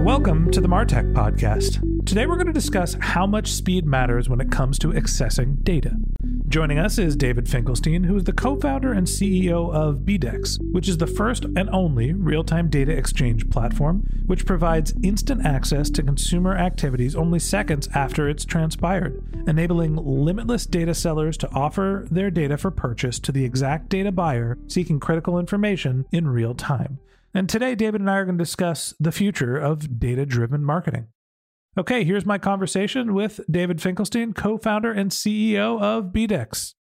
Welcome to the Martech Podcast. Today we're going to discuss how much speed matters when it comes to accessing data. Joining us is David Finkelstein, who is the co founder and CEO of BDEX, which is the first and only real time data exchange platform which provides instant access to consumer activities only seconds after it's transpired, enabling limitless data sellers to offer their data for purchase to the exact data buyer seeking critical information in real time. And today, David and I are going to discuss the future of data driven marketing. Okay, here's my conversation with David Finkelstein, co founder and CEO of BDEX.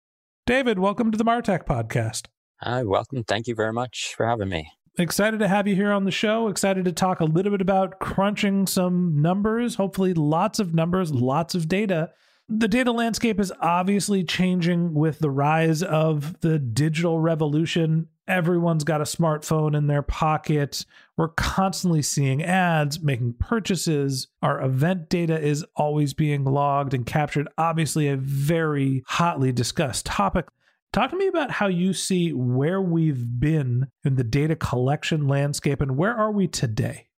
David, welcome to the Martech podcast. Hi, welcome. Thank you very much for having me. Excited to have you here on the show. Excited to talk a little bit about crunching some numbers, hopefully, lots of numbers, lots of data. The data landscape is obviously changing with the rise of the digital revolution Everyone's got a smartphone in their pocket. We're constantly seeing ads, making purchases. Our event data is always being logged and captured. Obviously, a very hotly discussed topic. Talk to me about how you see where we've been in the data collection landscape and where are we today?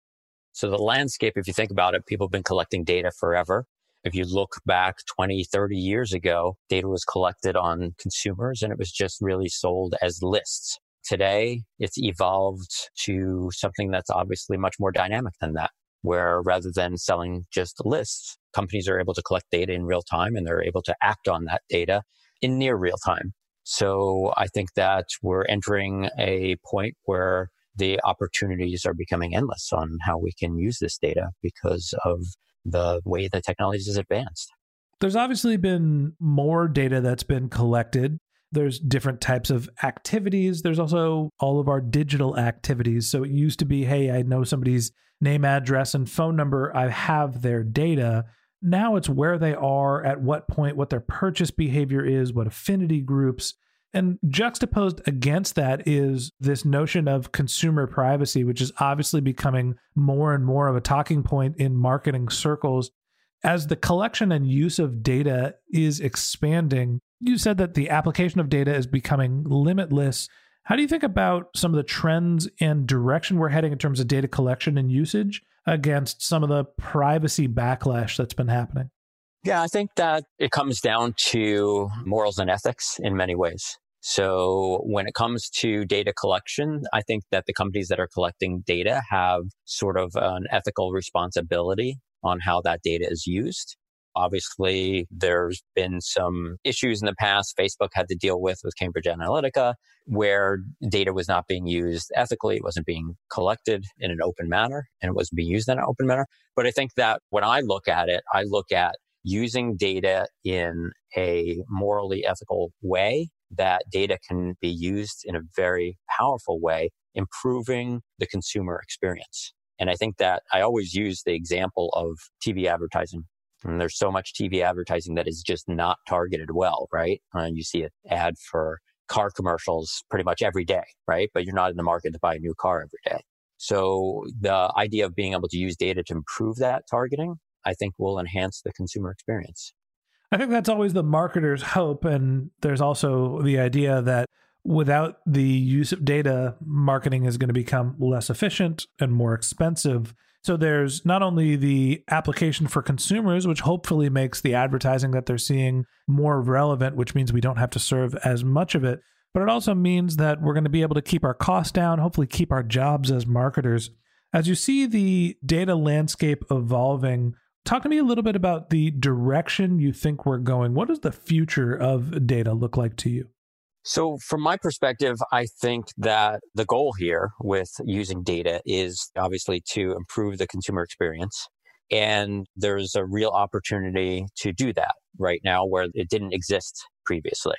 So, the landscape, if you think about it, people have been collecting data forever. If you look back 20, 30 years ago, data was collected on consumers and it was just really sold as lists. Today, it's evolved to something that's obviously much more dynamic than that, where rather than selling just lists, companies are able to collect data in real time and they're able to act on that data in near real time. So I think that we're entering a point where the opportunities are becoming endless on how we can use this data because of the way the technology has advanced. There's obviously been more data that's been collected there's different types of activities. There's also all of our digital activities. So it used to be, hey, I know somebody's name, address, and phone number. I have their data. Now it's where they are, at what point, what their purchase behavior is, what affinity groups. And juxtaposed against that is this notion of consumer privacy, which is obviously becoming more and more of a talking point in marketing circles. As the collection and use of data is expanding, you said that the application of data is becoming limitless. How do you think about some of the trends and direction we're heading in terms of data collection and usage against some of the privacy backlash that's been happening? Yeah, I think that it comes down to morals and ethics in many ways. So when it comes to data collection, I think that the companies that are collecting data have sort of an ethical responsibility on how that data is used. Obviously, there's been some issues in the past Facebook had to deal with with Cambridge Analytica, where data was not being used ethically. It wasn't being collected in an open manner and it wasn't being used in an open manner. But I think that when I look at it, I look at using data in a morally ethical way that data can be used in a very powerful way, improving the consumer experience. And I think that I always use the example of TV advertising. And there's so much TV advertising that is just not targeted well, right? Uh, you see an ad for car commercials pretty much every day, right? But you're not in the market to buy a new car every day. So the idea of being able to use data to improve that targeting, I think will enhance the consumer experience. I think that's always the marketer's hope. And there's also the idea that without the use of data, marketing is going to become less efficient and more expensive. So there's not only the application for consumers, which hopefully makes the advertising that they're seeing more relevant, which means we don't have to serve as much of it, but it also means that we're going to be able to keep our costs down, hopefully, keep our jobs as marketers. As you see the data landscape evolving, talk to me a little bit about the direction you think we're going. What does the future of data look like to you? So, from my perspective, I think that the goal here with using data is obviously to improve the consumer experience. And there's a real opportunity to do that right now where it didn't exist previously.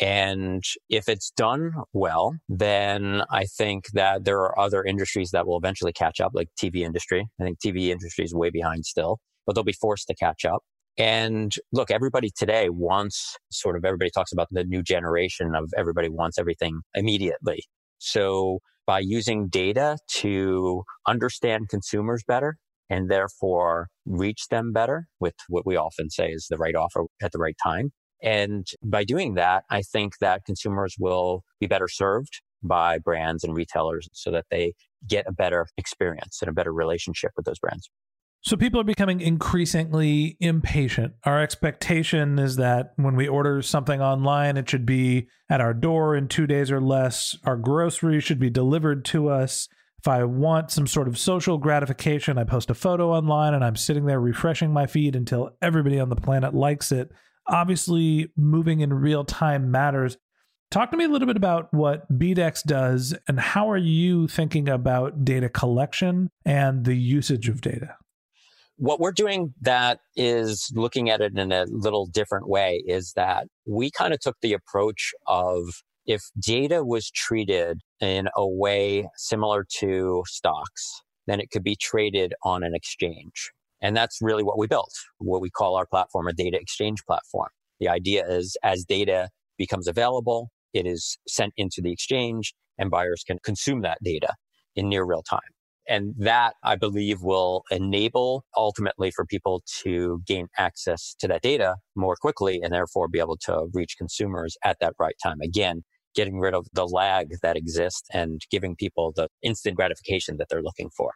And if it's done well, then I think that there are other industries that will eventually catch up, like TV industry. I think TV industry is way behind still, but they'll be forced to catch up. And look, everybody today wants sort of everybody talks about the new generation of everybody wants everything immediately. So by using data to understand consumers better and therefore reach them better with what we often say is the right offer at the right time. And by doing that, I think that consumers will be better served by brands and retailers so that they get a better experience and a better relationship with those brands. So people are becoming increasingly impatient. Our expectation is that when we order something online, it should be at our door in two days or less. Our groceries should be delivered to us. If I want some sort of social gratification, I post a photo online and I'm sitting there refreshing my feed until everybody on the planet likes it. Obviously, moving in real time matters. Talk to me a little bit about what BDEX does and how are you thinking about data collection and the usage of data? What we're doing that is looking at it in a little different way is that we kind of took the approach of if data was treated in a way similar to stocks, then it could be traded on an exchange. And that's really what we built, what we call our platform a data exchange platform. The idea is as data becomes available, it is sent into the exchange and buyers can consume that data in near real time. And that I believe will enable ultimately for people to gain access to that data more quickly and therefore be able to reach consumers at that right time. Again, getting rid of the lag that exists and giving people the instant gratification that they're looking for.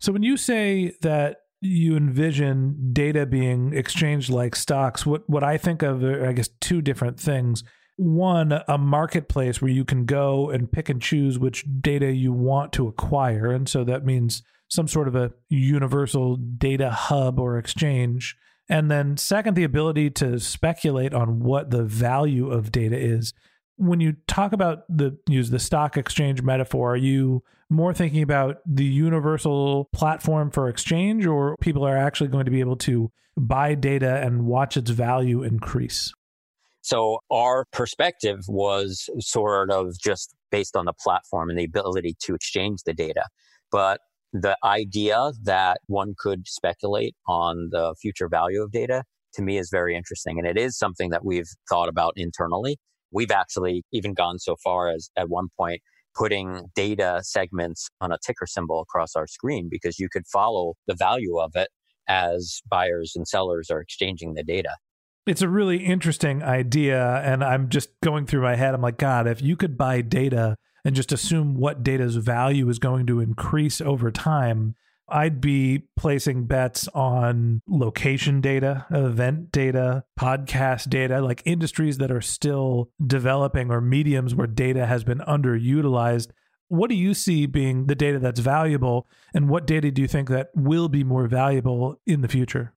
So when you say that you envision data being exchanged like stocks, what what I think of are, I guess two different things one a marketplace where you can go and pick and choose which data you want to acquire. And so that means some sort of a universal data hub or exchange. And then second the ability to speculate on what the value of data is. When you talk about the use the stock exchange metaphor are you more thinking about the universal platform for exchange or people are actually going to be able to buy data and watch its value increase so our perspective was sort of just based on the platform and the ability to exchange the data. But the idea that one could speculate on the future value of data to me is very interesting. And it is something that we've thought about internally. We've actually even gone so far as at one point putting data segments on a ticker symbol across our screen because you could follow the value of it as buyers and sellers are exchanging the data. It's a really interesting idea. And I'm just going through my head. I'm like, God, if you could buy data and just assume what data's value is going to increase over time, I'd be placing bets on location data, event data, podcast data, like industries that are still developing or mediums where data has been underutilized. What do you see being the data that's valuable, and what data do you think that will be more valuable in the future?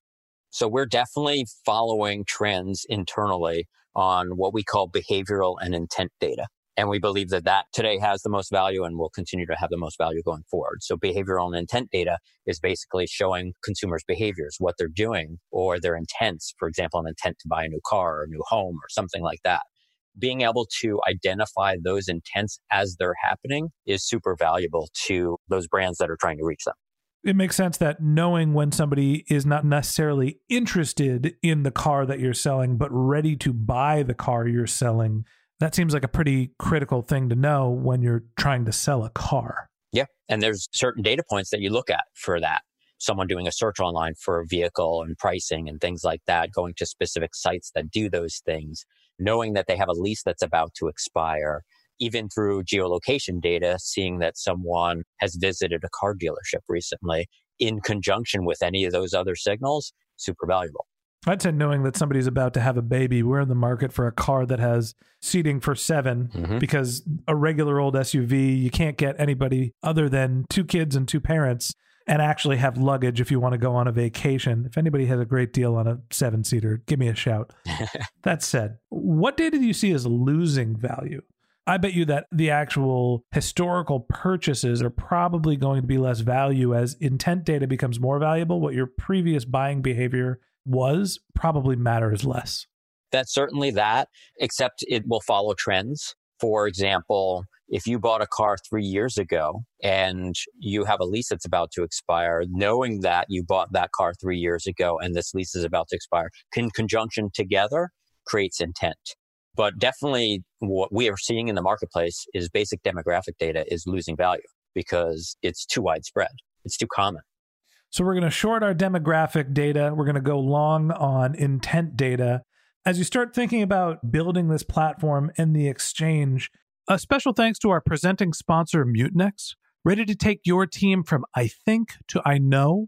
So we're definitely following trends internally on what we call behavioral and intent data. And we believe that that today has the most value and will continue to have the most value going forward. So behavioral and intent data is basically showing consumers behaviors, what they're doing or their intents. For example, an intent to buy a new car or a new home or something like that. Being able to identify those intents as they're happening is super valuable to those brands that are trying to reach them it makes sense that knowing when somebody is not necessarily interested in the car that you're selling, but ready to buy the car you're selling, that seems like a pretty critical thing to know when you're trying to sell a car. Yeah. And there's certain data points that you look at for that. someone doing a search online for a vehicle and pricing and things like that, going to specific sites that do those things, knowing that they have a lease that's about to expire, even through geolocation data, seeing that someone has visited a car dealership recently in conjunction with any of those other signals, super valuable. I'd say knowing that somebody's about to have a baby, we're in the market for a car that has seating for 7 Mhm. because a regular old SUV, you can't get anybody other than two kids and two parents and actually have luggage if you want to go on a vacation. If anybody has a great deal on a seven seater, give me a shout. that said, what data do you see as losing value? I bet you that the actual historical purchases are probably going to be less value as intent data becomes more valuable. What your previous buying behavior was probably matters less. That's certainly that, except it will follow trends. For example, if you bought a car three years ago and you have a lease that's about to expire, knowing that you bought that car three years ago and this lease is about to expire, in conjunction together creates intent. But definitely what we are seeing in the marketplace is basic demographic data is losing value because it's too widespread. It's too common. So we're going to short our demographic data. We're going to go long on intent data. As you start thinking about building this platform and the exchange, a special thanks to our presenting sponsor, Mutinex. Ready to take your team from I think to I know?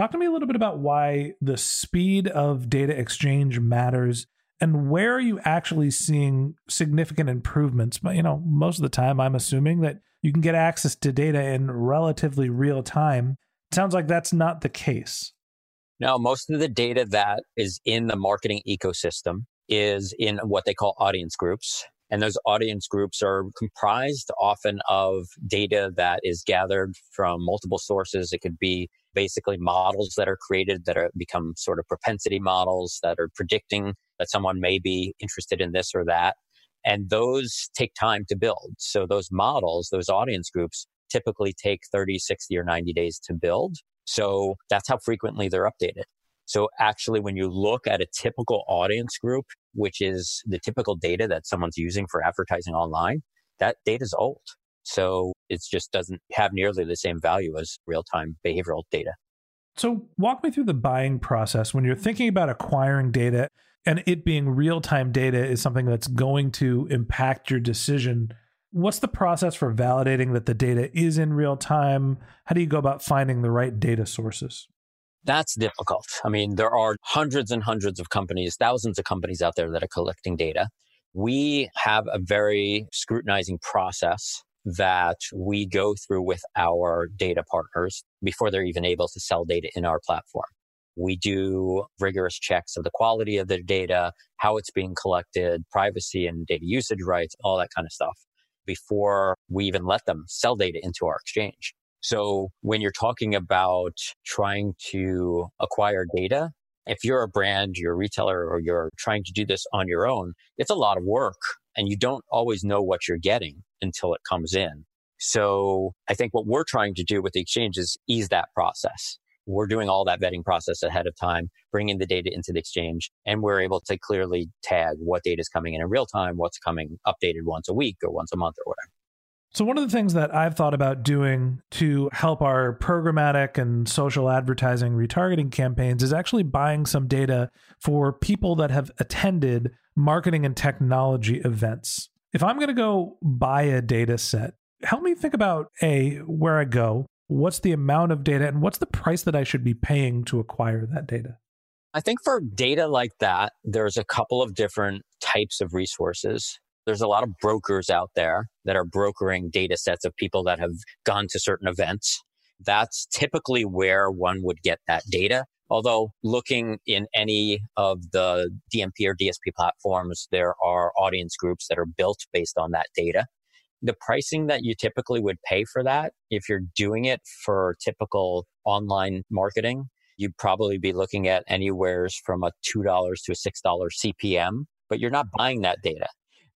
Talk to me a little bit about why the speed of data exchange matters and where are you actually seeing significant improvements? But you know, most of the time I'm assuming that you can get access to data in relatively real time. It sounds like that's not the case. Now, most of the data that is in the marketing ecosystem is in what they call audience groups. And those audience groups are comprised often of data that is gathered from multiple sources. It could be basically models that are created that are become sort of propensity models that are predicting that someone may be interested in this or that. And those take time to build. So those models, those audience groups typically take 30, 60, or 90 days to build. So that's how frequently they're updated. So actually, when you look at a typical audience group, which is the typical data that someone's using for advertising online, that data is old. So it just doesn't have nearly the same value as real time behavioral data. So, walk me through the buying process when you're thinking about acquiring data and it being real time data is something that's going to impact your decision. What's the process for validating that the data is in real time? How do you go about finding the right data sources? That's difficult. I mean, there are hundreds and hundreds of companies, thousands of companies out there that are collecting data. We have a very scrutinizing process that we go through with our data partners before they're even able to sell data in our platform. We do rigorous checks of the quality of the data, how it's being collected, privacy and data usage rights, all that kind of stuff before we even let them sell data into our exchange. So when you're talking about trying to acquire data, If you're a brand, you're a retailer, or you're trying to do this on your own, it's a lot of work and you don't always know what you're getting until it comes in. So I think what we're trying to do with the exchange is ease that process. We're doing all that vetting process ahead of time, bringing the data into the exchange, and we're able to clearly tag what data is coming in in real time, what's coming updated once a week or once a month or whatever. So, one of the things that I've thought about doing to help our programmatic and social advertising retargeting campaigns is actually buying some data for people that have attended marketing and technology events. If I'm going to go buy a data set, help me think about A, where I go, what's the amount of data, and what's the price that I should be paying to acquire that data? I think for data like that, there's a couple of different types of resources. There's a lot of brokers out there that are brokering data sets of people that have gone to certain events. That's typically where one would get that data. Although looking in any of the DMP or DSP platforms, there are audience groups that are built based on that data. The pricing that you typically would pay for that, if you're doing it for typical online marketing, you'd probably be looking at anywheres from a $2 to a $6 CPM, but you're not buying that data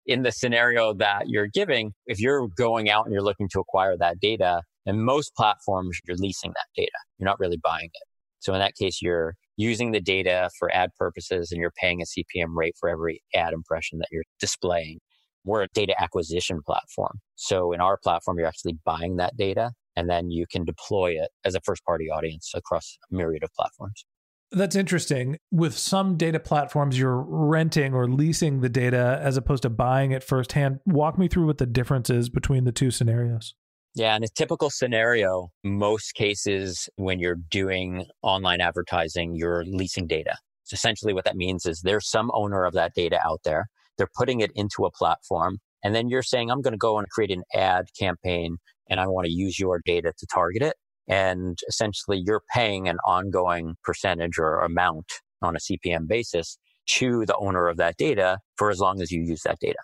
in the scenario that you're giving, if you're going out and you're looking to acquire that data, and most platforms, you're leasing that data. You're not really buying it. So in that case, you're using the data for ad purposes and you're paying a CPM rate for every ad impression that you're displaying. We're a data acquisition platform. So in our platform, you're actually buying that data and then you can deploy it as a first party audience across a myriad of platforms. That's interesting. With some data platforms, you're renting or leasing the data as opposed to buying it firsthand. Walk me through what the difference is between the two scenarios. Yeah, in a typical scenario, most cases when you're doing online advertising, you're leasing data. So essentially what that means is there's some owner of that data out there. They're putting it into a platform. And then you're saying, I'm going to go and create an ad campaign and I want to use your data to target it. And essentially, you're paying an ongoing percentage or amount on a CPM basis to the owner of that data for as long as you use that data.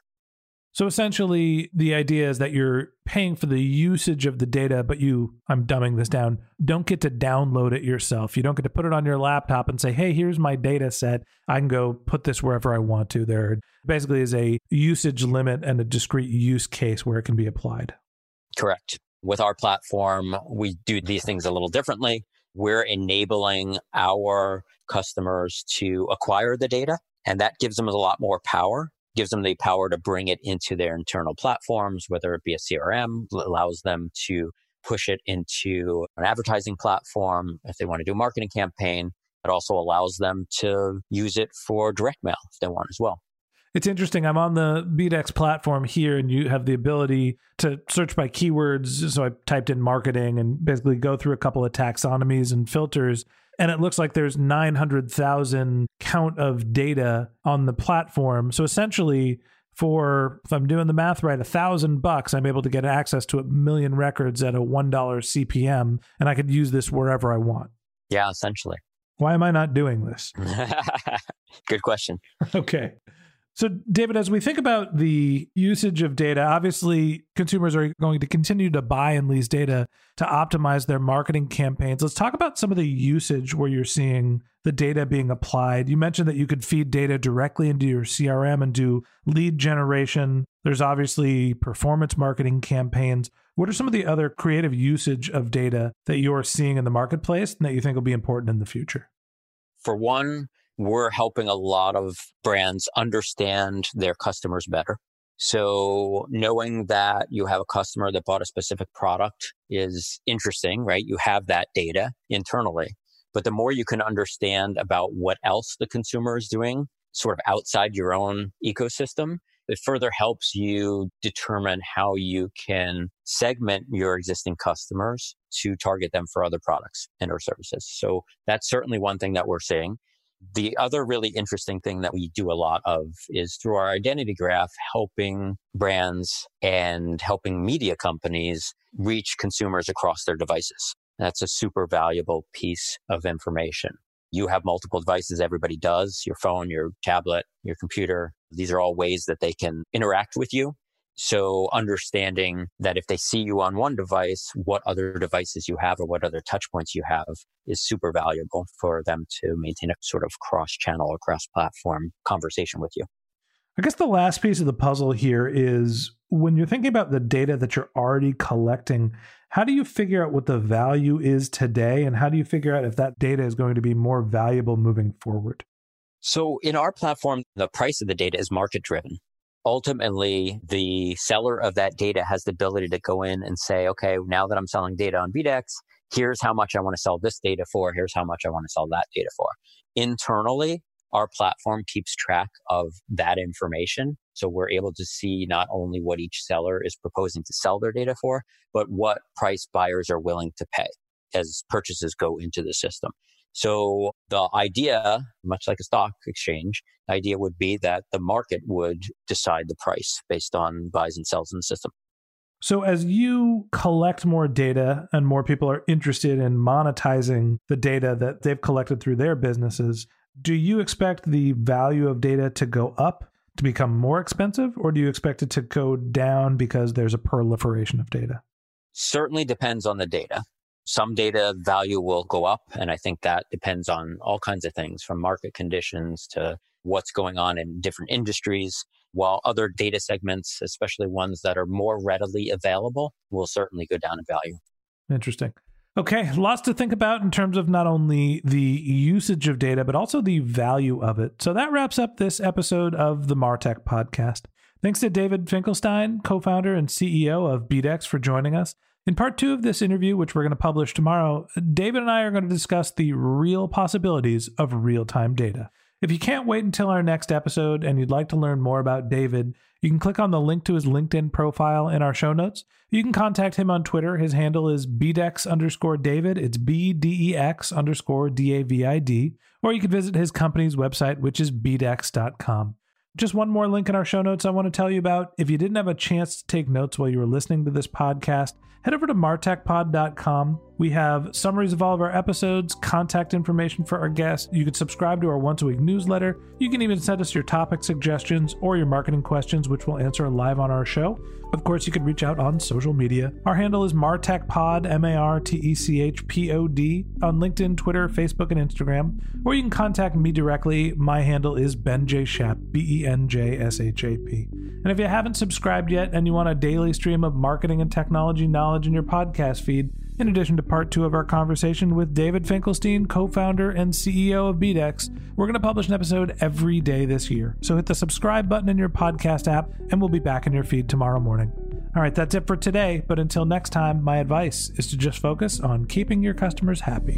So essentially, the idea is that you're paying for the usage of the data, but you, I'm dumbing this down, don't get to download it yourself. You don't get to put it on your laptop and say, hey, here's my data set. I can go put this wherever I want to. There basically is a usage limit and a discrete use case where it can be applied. Correct. With our platform, we do these things a little differently. We're enabling our customers to acquire the data, and that gives them a lot more power gives them the power to bring it into their internal platforms, whether it be a CRM, allows them to push it into an advertising platform if they want to do a marketing campaign. It also allows them to use it for direct mail if they want as well. It's interesting. I'm on the BDEX platform here, and you have the ability to search by keywords. So I typed in marketing and basically go through a couple of taxonomies and filters. And it looks like there's 900,000 count of data on the platform. So essentially, for if I'm doing the math right, a thousand bucks, I'm able to get access to a million records at a one dollar CPM, and I could use this wherever I want. Yeah, essentially. Why am I not doing this? Good question. okay. So, David, as we think about the usage of data, obviously consumers are going to continue to buy and lease data to optimize their marketing campaigns. Let's talk about some of the usage where you're seeing the data being applied. You mentioned that you could feed data directly into your CRM and do lead generation. There's obviously performance marketing campaigns. What are some of the other creative usage of data that you're seeing in the marketplace and that you think will be important in the future? For one, we're helping a lot of brands understand their customers better. So knowing that you have a customer that bought a specific product is interesting, right? You have that data internally. But the more you can understand about what else the consumer is doing, sort of outside your own ecosystem, it further helps you determine how you can segment your existing customers to target them for other products and or services. So that's certainly one thing that we're seeing. The other really interesting thing that we do a lot of is through our identity graph, helping brands and helping media companies reach consumers across their devices. That's a super valuable piece of information. You have multiple devices, everybody does your phone, your tablet, your computer. These are all ways that they can interact with you. So understanding that if they see you on one device, what other devices you have or what other touch points you have is super valuable for them to maintain a sort of cross channel or cross platform conversation with you. I guess the last piece of the puzzle here is when you're thinking about the data that you're already collecting, how do you figure out what the value is today? And how do you figure out if that data is going to be more valuable moving forward? So in our platform, the price of the data is market driven ultimately the seller of that data has the ability to go in and say, okay, now that I'm selling data on BDEX, here's how much I want to sell this data for. Here's how much I want to sell that data for. Internally, our platform keeps track of that information. So we're able to see not only what each seller is proposing to sell their data for, but what price buyers are willing to pay as purchases go into the system. So the idea, much like a stock exchange, the idea would be that the market would decide the price based on buys and sells in the system. So, as you collect more data and more people are interested in monetizing the data that they've collected through their businesses, do you expect the value of data to go up to become more expensive, or do you expect it to go down because there's a proliferation of data? Certainly depends on the data. Some data value will go up. And I think that depends on all kinds of things from market conditions to what's going on in different industries. While other data segments, especially ones that are more readily available, will certainly go down in value. Interesting. Okay, lots to think about in terms of not only the usage of data, but also the value of it. So that wraps up this episode of the Martech podcast. Thanks to David Finkelstein, co founder and CEO of BDEX, for joining us. In part two of this interview, which we're going to publish tomorrow, David and I are going to discuss the real possibilities of real time data. If you can't wait until our next episode and you'd like to learn more about David, you can click on the link to his LinkedIn profile in our show notes. You can contact him on Twitter. His handle is bdex underscore David. It's B D E X underscore D A V I D. Or you can visit his company's website, which is bdex.com. Just one more link in our show notes I want to tell you about. If you didn't have a chance to take notes while you were listening to this podcast, head over to martechpod.com. We have summaries of all of our episodes, contact information for our guests. You can subscribe to our once a week newsletter. You can even send us your topic suggestions or your marketing questions, which we'll answer live on our show. Of course, you can reach out on social media. Our handle is martechpod, M A R T E C H P O D, on LinkedIn, Twitter, Facebook, and Instagram. Or you can contact me directly. My handle is Ben J. Shap, B E N J S H A P. And if you haven't subscribed yet and you want a daily stream of marketing and technology knowledge in your podcast feed, in addition to part two of our conversation with David Finkelstein, co founder and CEO of BDEX, we're going to publish an episode every day this year. So hit the subscribe button in your podcast app, and we'll be back in your feed tomorrow morning. All right, that's it for today. But until next time, my advice is to just focus on keeping your customers happy.